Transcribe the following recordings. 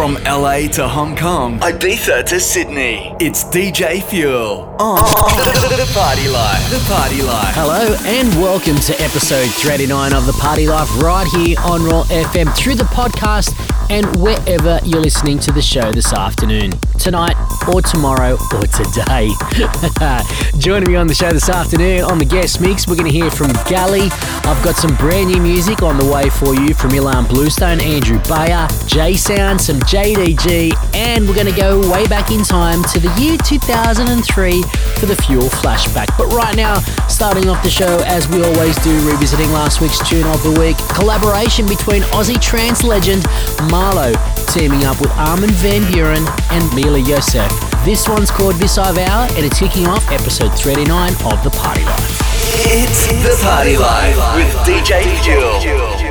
From LA to Hong Kong, Ibiza to Sydney, it's DJ Fuel on oh, the Party Life. The Party Life. Hello and welcome to episode 39 of The Party Life right here on Raw FM through the podcast and wherever you're listening to the show this afternoon, tonight, or tomorrow, or today. Joining me on the show this afternoon on the guest mix, we're going to hear from Gali. I've got some brand new music on the way for you from Ilan Bluestone, Andrew Bayer, J Sound, some JDG, and we're going to go way back in time to the year 2003 for the Fuel flashback. But right now, starting off the show as we always do, revisiting last week's tune of the week, collaboration between Aussie trance legend Marlo teaming up with Armin van Buuren and Mila Josef. This one's called This I Vow and it's kicking off episode 39 of The Party Life. It's The Party Life with DJ Fuel.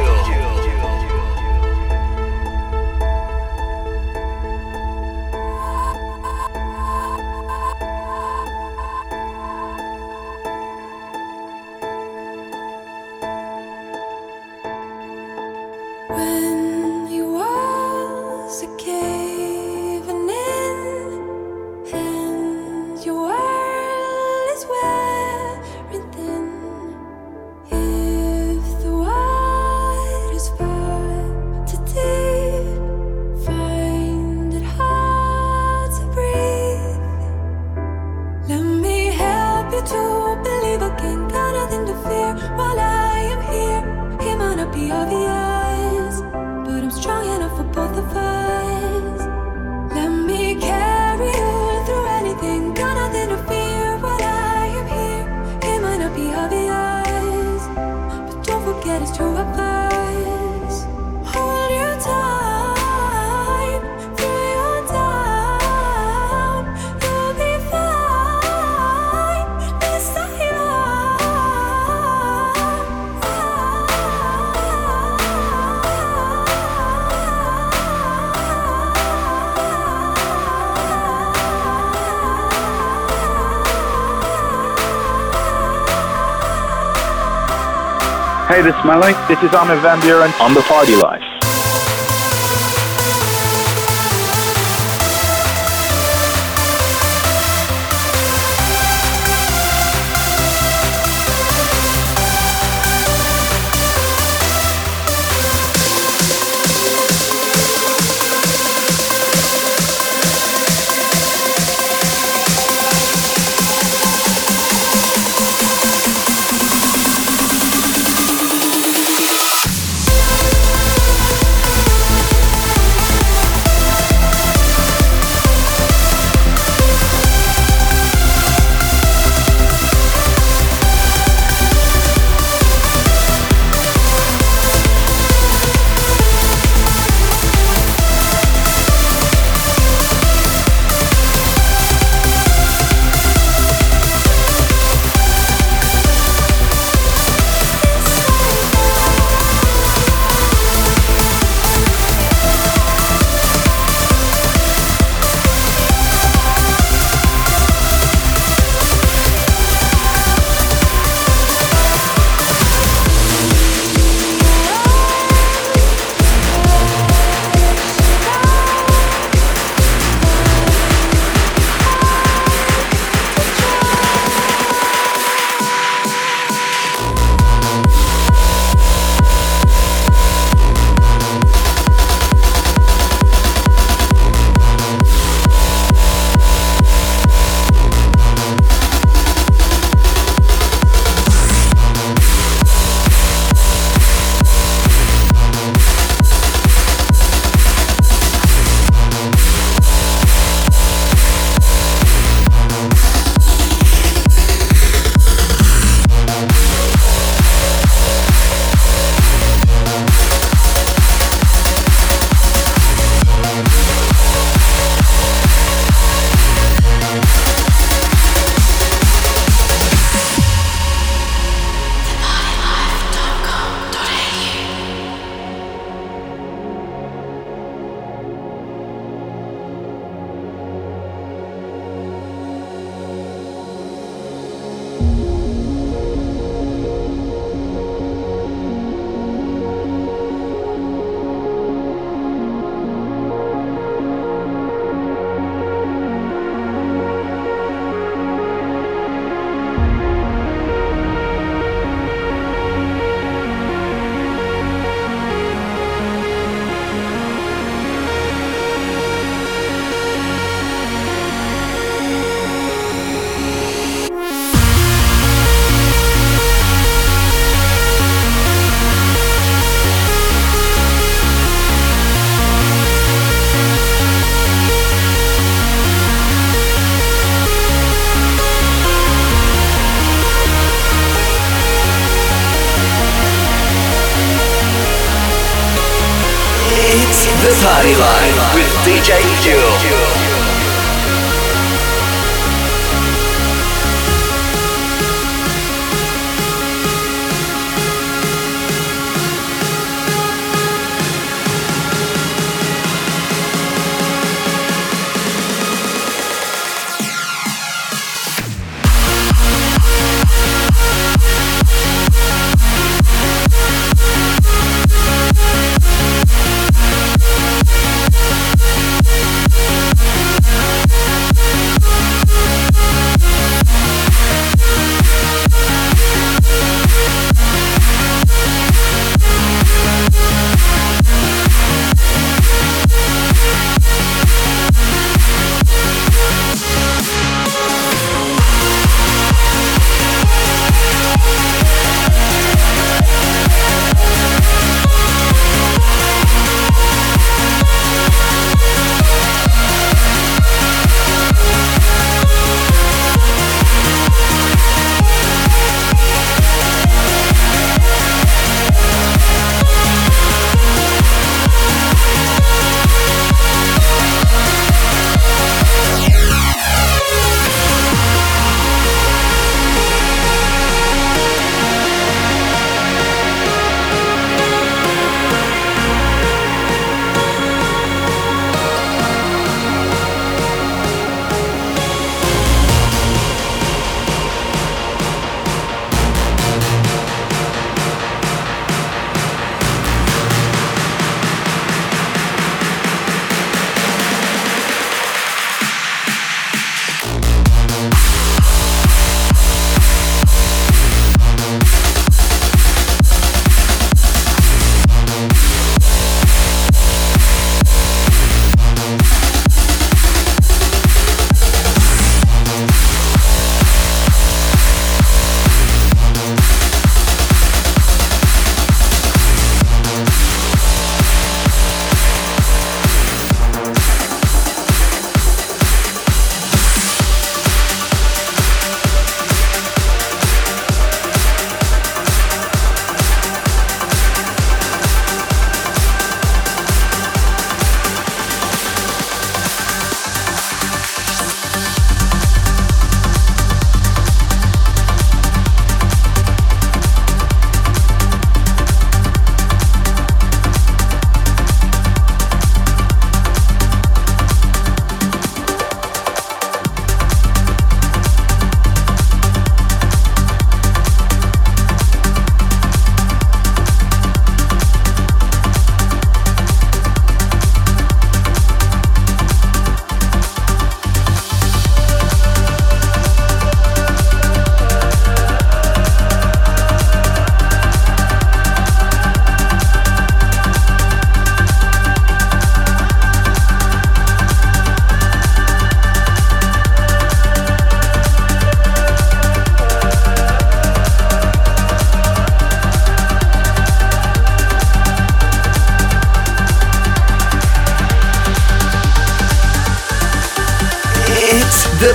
This is Malik. This is Armin van Buuren on The Party Life.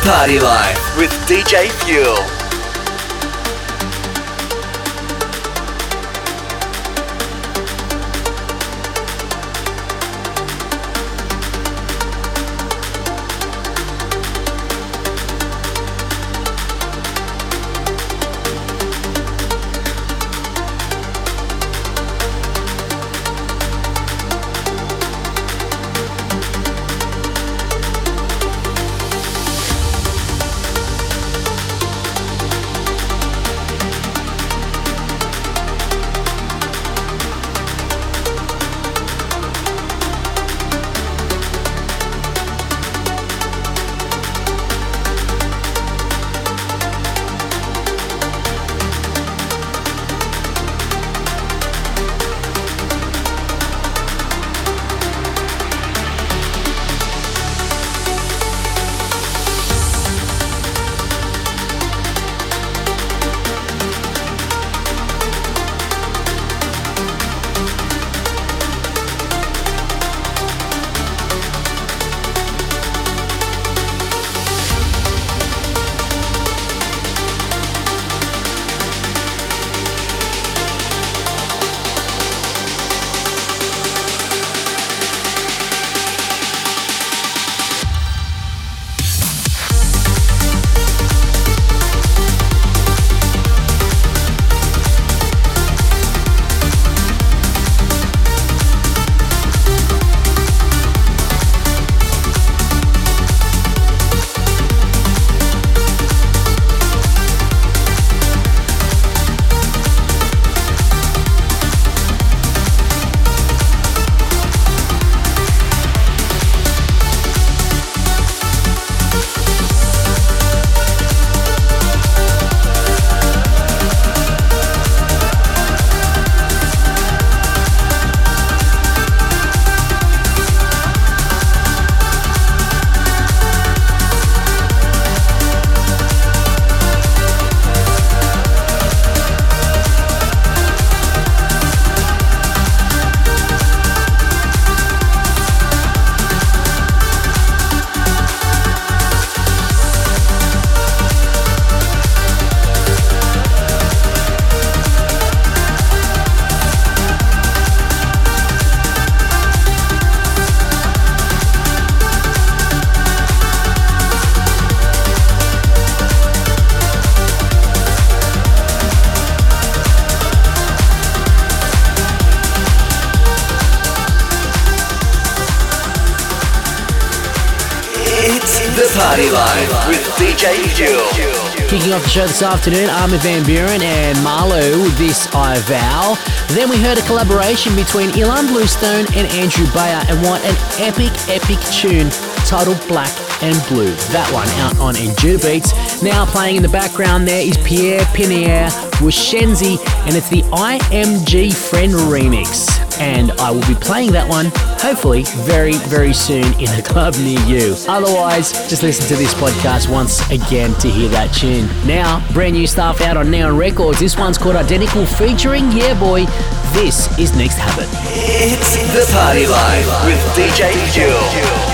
Party Life with DJ Fuel. Off the show this afternoon, Armin van Buuren and Marlo, This I Vow. Then we heard a collaboration between Ilan Bluestone and Andrew Bayer, and what an epic, epic tune titled Black and Blue. That one out on Anjunabeats. Now playing in the background there is Pierre Pienaar with Shenzi, and it's the IMG Friend remix. And I will be playing that one hopefully very, very soon in a club near you. Otherwise, just listen to this podcast once again to hear that tune. Now, brand new stuff out on Neon Records. This one's called Identical featuring Yeah Boy. This is Next Habit. It's The Party Life with DJ Fuel.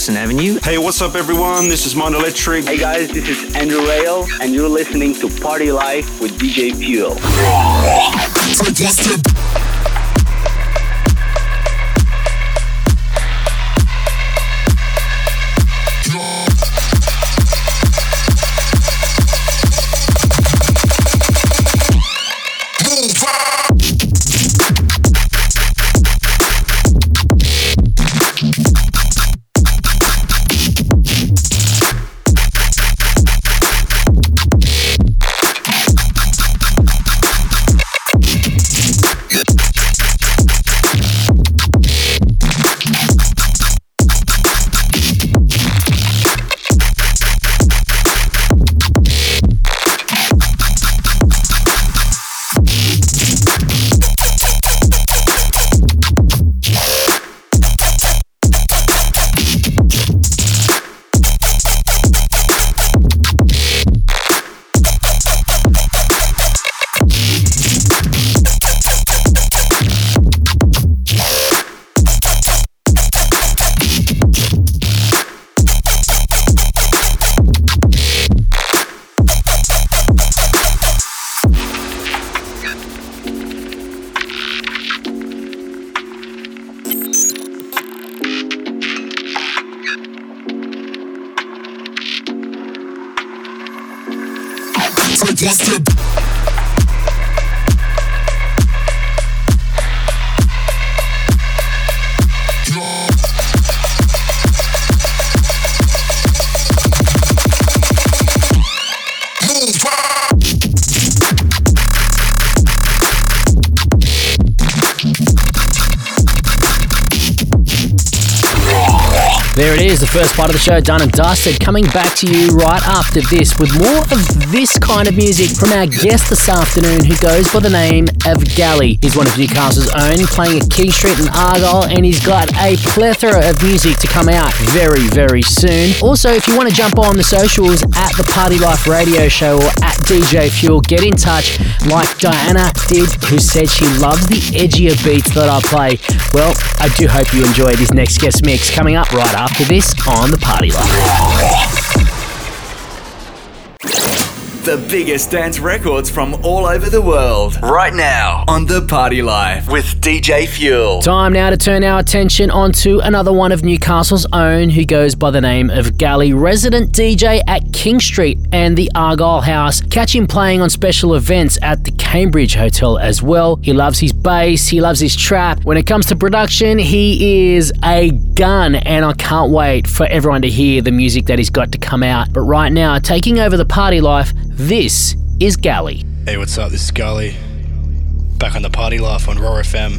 Madison Avenue. Hey, what's up, everyone? This is Mon Electric. Hey, guys, this is Andrew Rayel, and you're listening to Party Life with DJ Fuel. There it is, the first part of the show done and dusted. Coming back to you right after this with more of this kind of music from our guest this afternoon who goes by the name of Gali. He's one of Newcastle's own, playing at King Street and Argyle, and he's got a plethora of music to come out very, very soon. Also, if you want to jump on the socials at the Party Life Radio Show or at DJ Fuel, get in touch like Diana did, who said she loves the edgier beats that I play. Well, I do hope you enjoy this next guest mix coming up right after this on the Party Life. The biggest dance records from all over the world. Right now on The Party Life with DJ Fuel. Time now to turn our attention onto another one of Newcastle's own who goes by the name of Gali, resident DJ at King Street and the Argyle House. Catch him playing on special events at the Cambridge Hotel as well. He loves his bass, he loves his trap. When it comes to production, he is a gun, and I can't wait for everyone to hear the music that he's got to come out. But right now, taking over the party life, this is Gali. Hey, what's up? This is Gali. Back on the party life on Raw FM.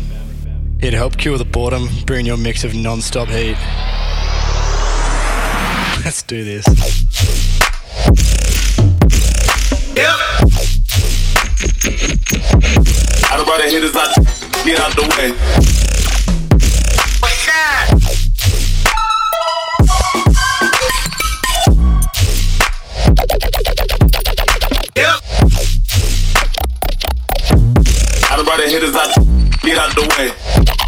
Here to help cure the boredom, bring your mix of non stop heat. Let's do this. Yep. Out of the hitters, I get out the way. What's that? Hitters out, get out the way.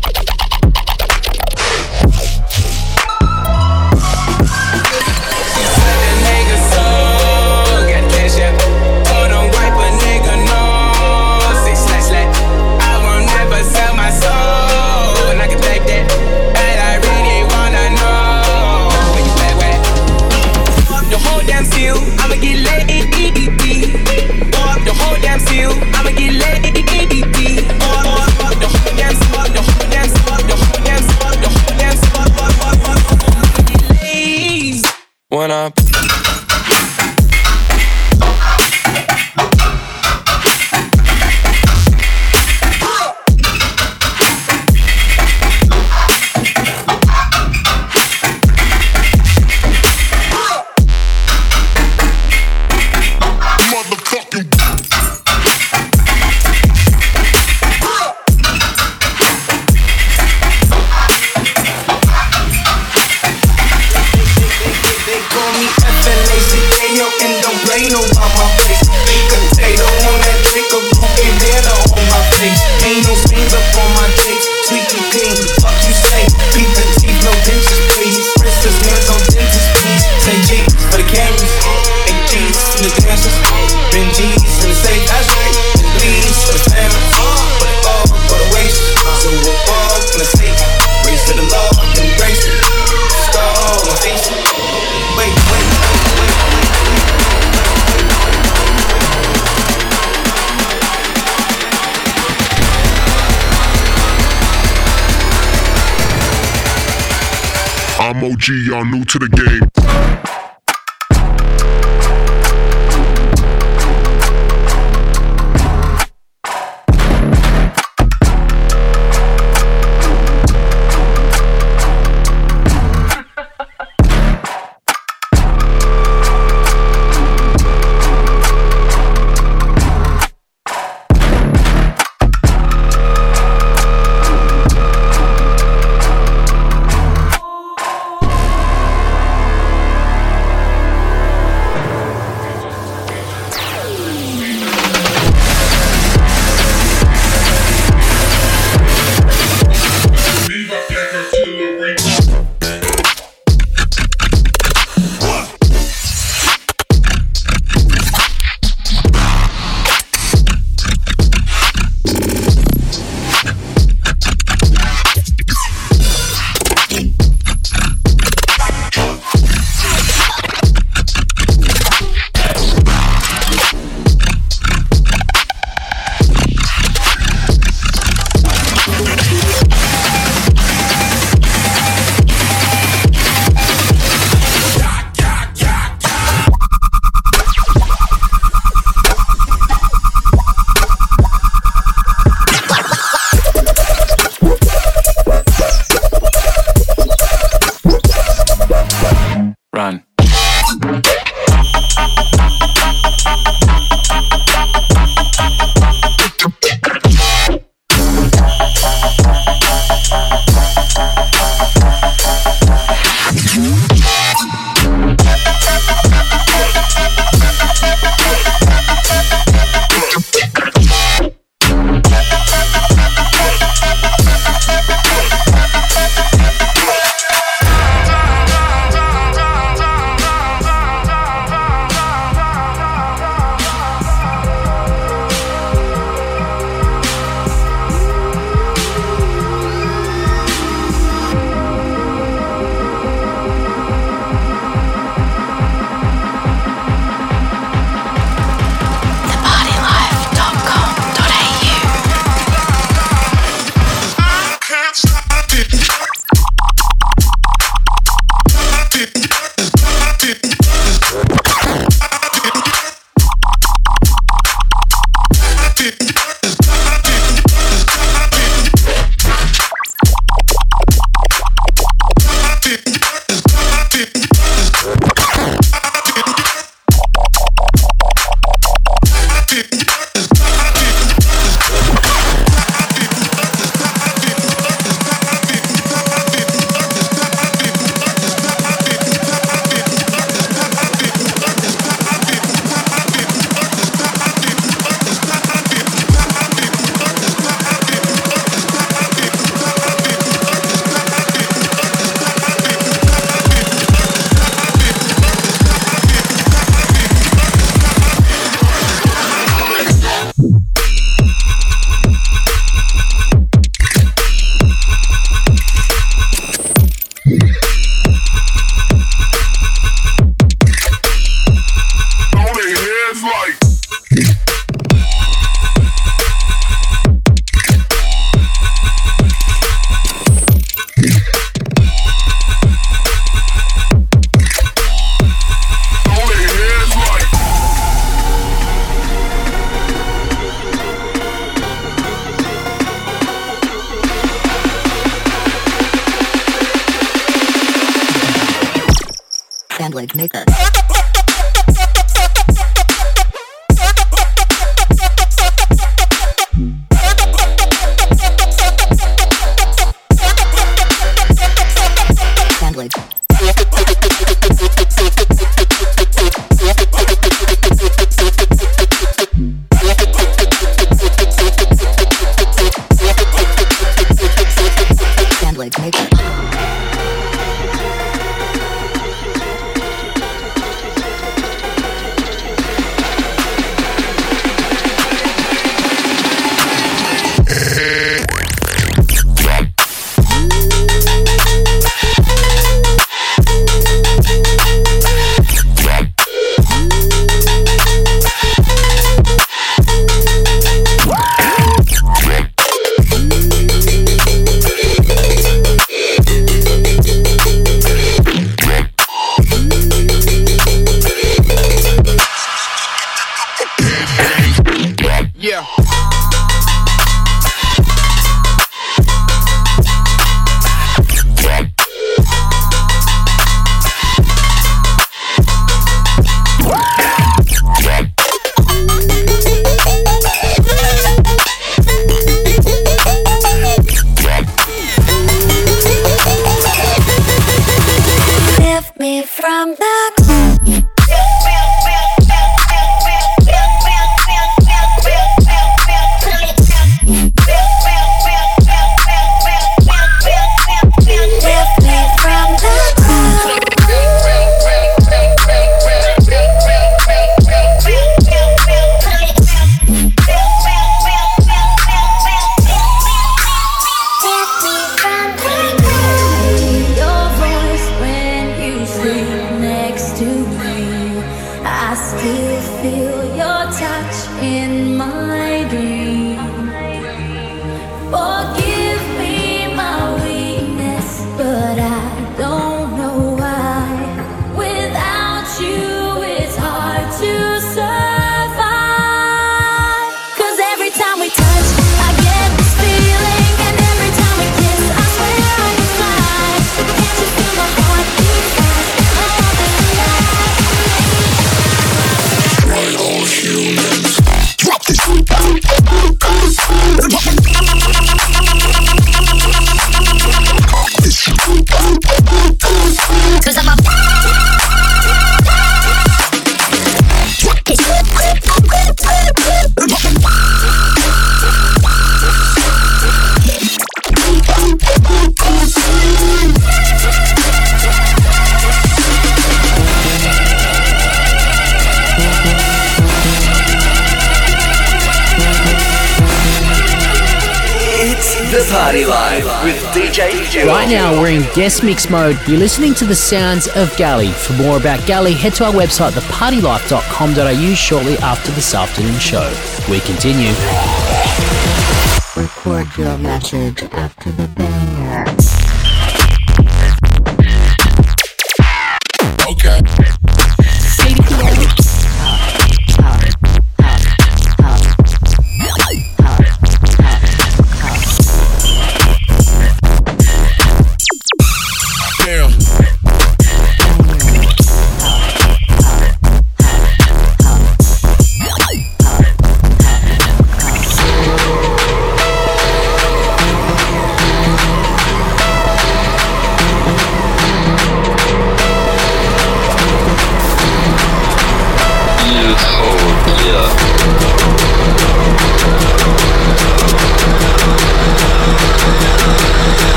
I'm OG, y'all new to the game. Guest mix mode, you're listening to the sounds of Gali. For more about Gali, head to our website, thepartylife.com.au, shortly after this afternoon show. We continue. Record your message after the banger.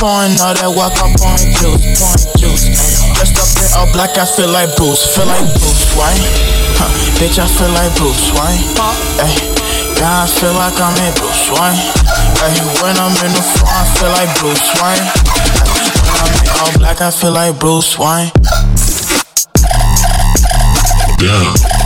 pouring all that walk up on juice, pouring juice. Dressed up in all black, I feel like Bruce, feel like Bruce Wayne. Huh, bitch, I feel like Bruce Wayne. Ay, yeah, I feel like I'm in Bruce Wayne. Ay, when I'm in the front, I feel like Bruce Wayne. When I'm in all black, I feel like Bruce Wayne. Yeah.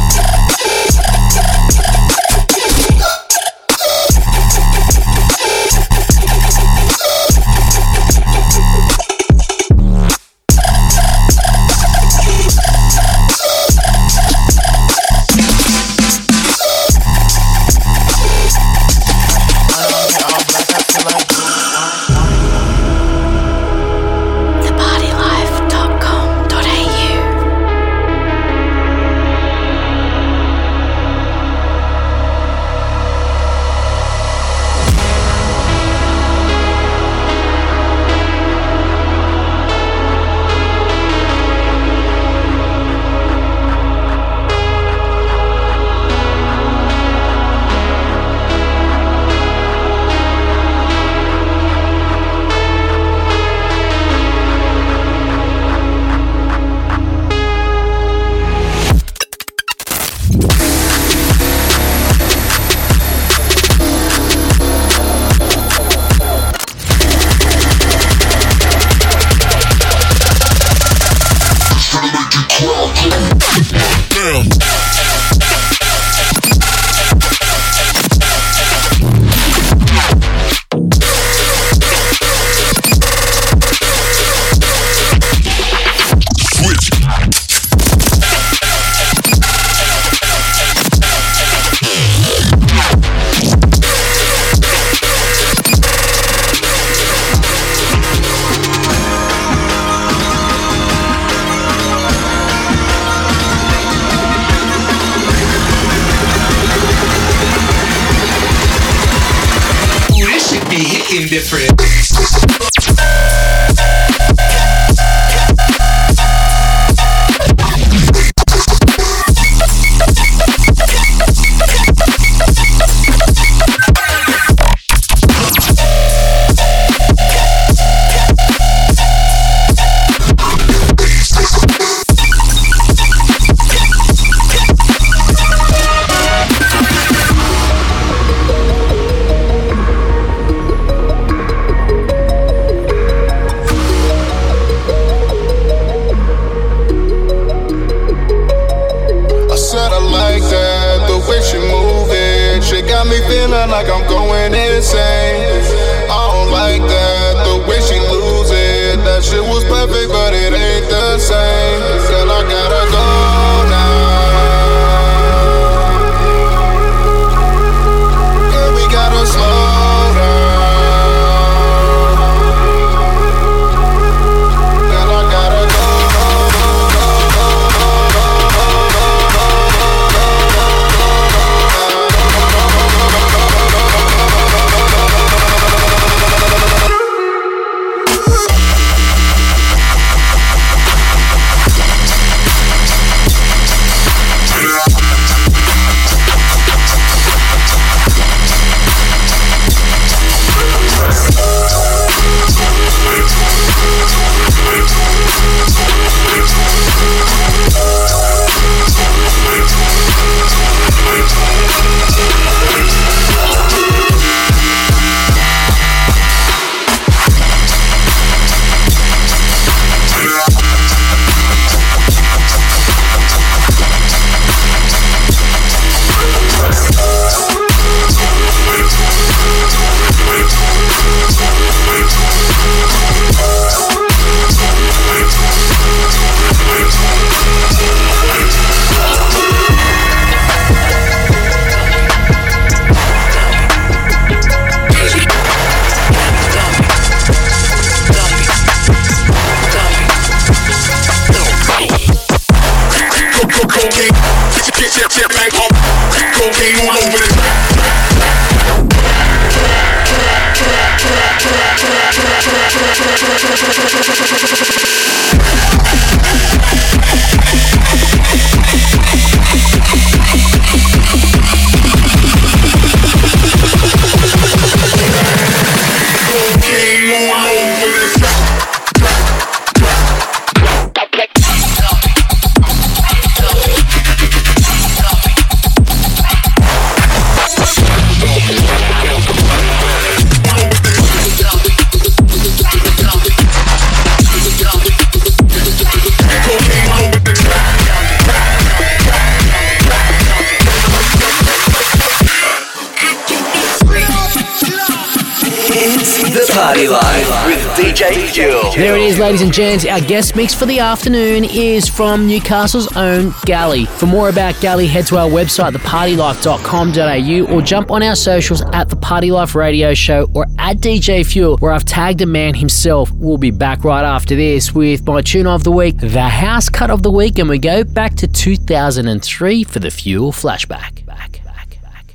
The Party Life with DJ Fuel. There it is, ladies and gents. Our guest mix for the afternoon is from Newcastle's own Gali. For more about Gali, head to our website, thepartylife.com.au, or jump on our socials at the Party Life Radio Show or at DJ Fuel, where I've tagged a man himself. We'll be back right after this with my tune of the week, the house cut of the week, and we go back to 2003 for the Fuel flashback. Back, back, back.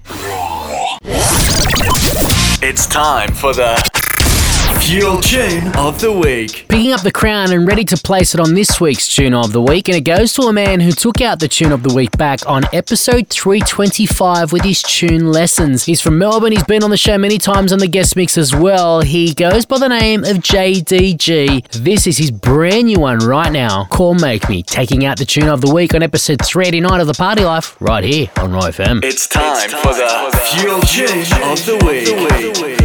It's time for the Fuel Tune of the Week. Picking up the crown and ready to place it on this week's Tune of the Week, and it goes to a man who took out the Tune of the Week back on episode 325 with his tune lessons. He's from Melbourne, he's been on the show many times on the guest mix as well. He goes by the name of JDG. This is his brand new one right now, Call Make Me, taking out the Tune of the Week on episode 389 of The Party Life, right here on Roy FM. It's time, for the Fuel Tune of the Week. We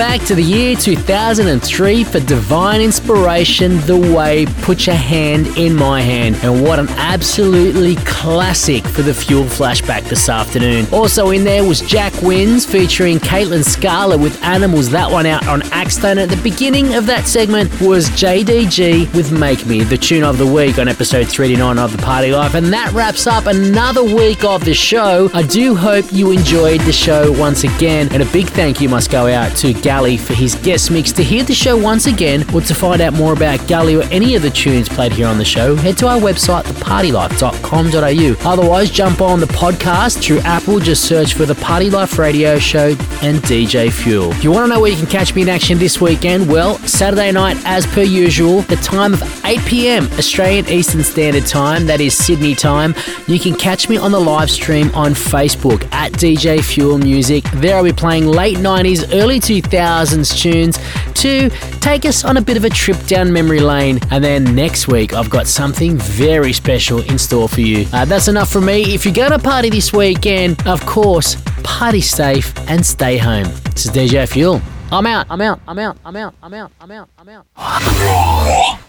back to the year 2003 for divine inspiration, The Way, Put Your Hand in My Hand. And what an absolutely classic for the Fuel flashback this afternoon. Also in there was Jack Wins featuring Caitlyn Scarlett with Animals, that one out on Axtone. At the beginning of that segment was JDG with Make Me, the tune of the week on episode 39 of The Party Life. And that wraps up another week of the show. I do hope you enjoyed the show once again. And a big thank you must go out to Gali for his guest mix. To hear the show once again or to find out more about Gali or any of the tunes played here on the show, head to our website, thepartylife.com.au. Otherwise, jump on the podcast through Apple, just search for The Party Life Radio Show and DJ Fuel. If you want to know where you can catch me in action this weekend, well, Saturday night, as per usual, the time of 8 pm Australian Eastern Standard Time, that is Sydney time. You can catch me on the live stream on Facebook at DJ Fuel Music. There I'll be playing late 90s, early 2000s tunes to take us on a bit of a trip down memory lane. And then next week, I've got something very special in store for you. Uh, that's enough from me. If you're going to party this weekend, of course, party safe and stay home. This is DJ Fuel. I'm out, I'm out, I'm out, I'm out, I'm out, I'm out, I'm out.